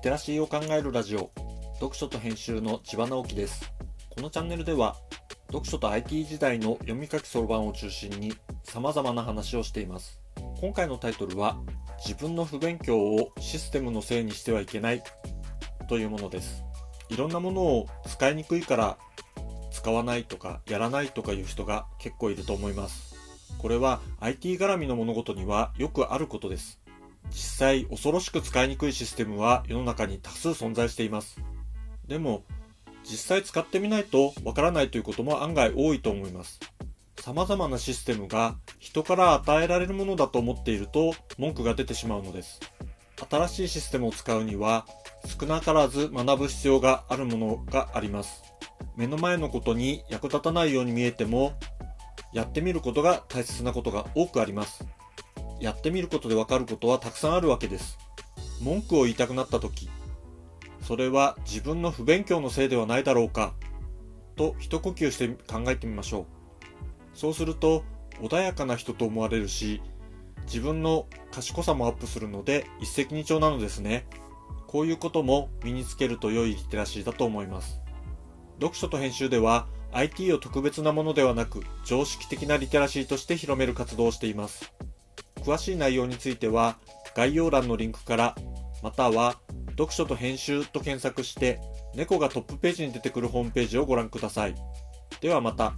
テラシーを考えるラジオ。読書と編集の千葉直樹です。このチャンネルでは読書と IT 時代の読み書きそろばんを中心に様々な話をしています。今回のタイトルは自分の不勉強をシステムのせいにしてはいけないというものです。いろんなものを使いにくいから使わないとかやらないとかいう人が結構いると思います。これは IT 絡みの物事にはよくあることです。実際恐ろしく使いにくいシステムは世の中に多数存在しています。でも実際使ってみないとわからないということも案外多いと思います。様々なシステムが人から与えられるものだと思っていると文句が出てしまうのです。新しいシステムを使うには少なからず学ぶ必要があるものがあります。目の前のことに役立たないように見えてもやってみることが大切なことが多くあります。やってみることでわかることはたくさんあるわけです。文句を言いたくなった時それは自分の不勉強のせいではないだろうかと一呼吸して考えてみましょう。そうすると穏やかな人と思われるし自分の賢さもアップするので一石二鳥なのですね。こういうことも身につけると良いリテラシーだと思います。読書と編集では IT を特別なものではなく常識的なリテラシーとして広める活動をしています。詳しい内容については概要欄のリンクからまたは読書と編集と検索して猫がトップページに出てくるホームページをご覧くださいではまた。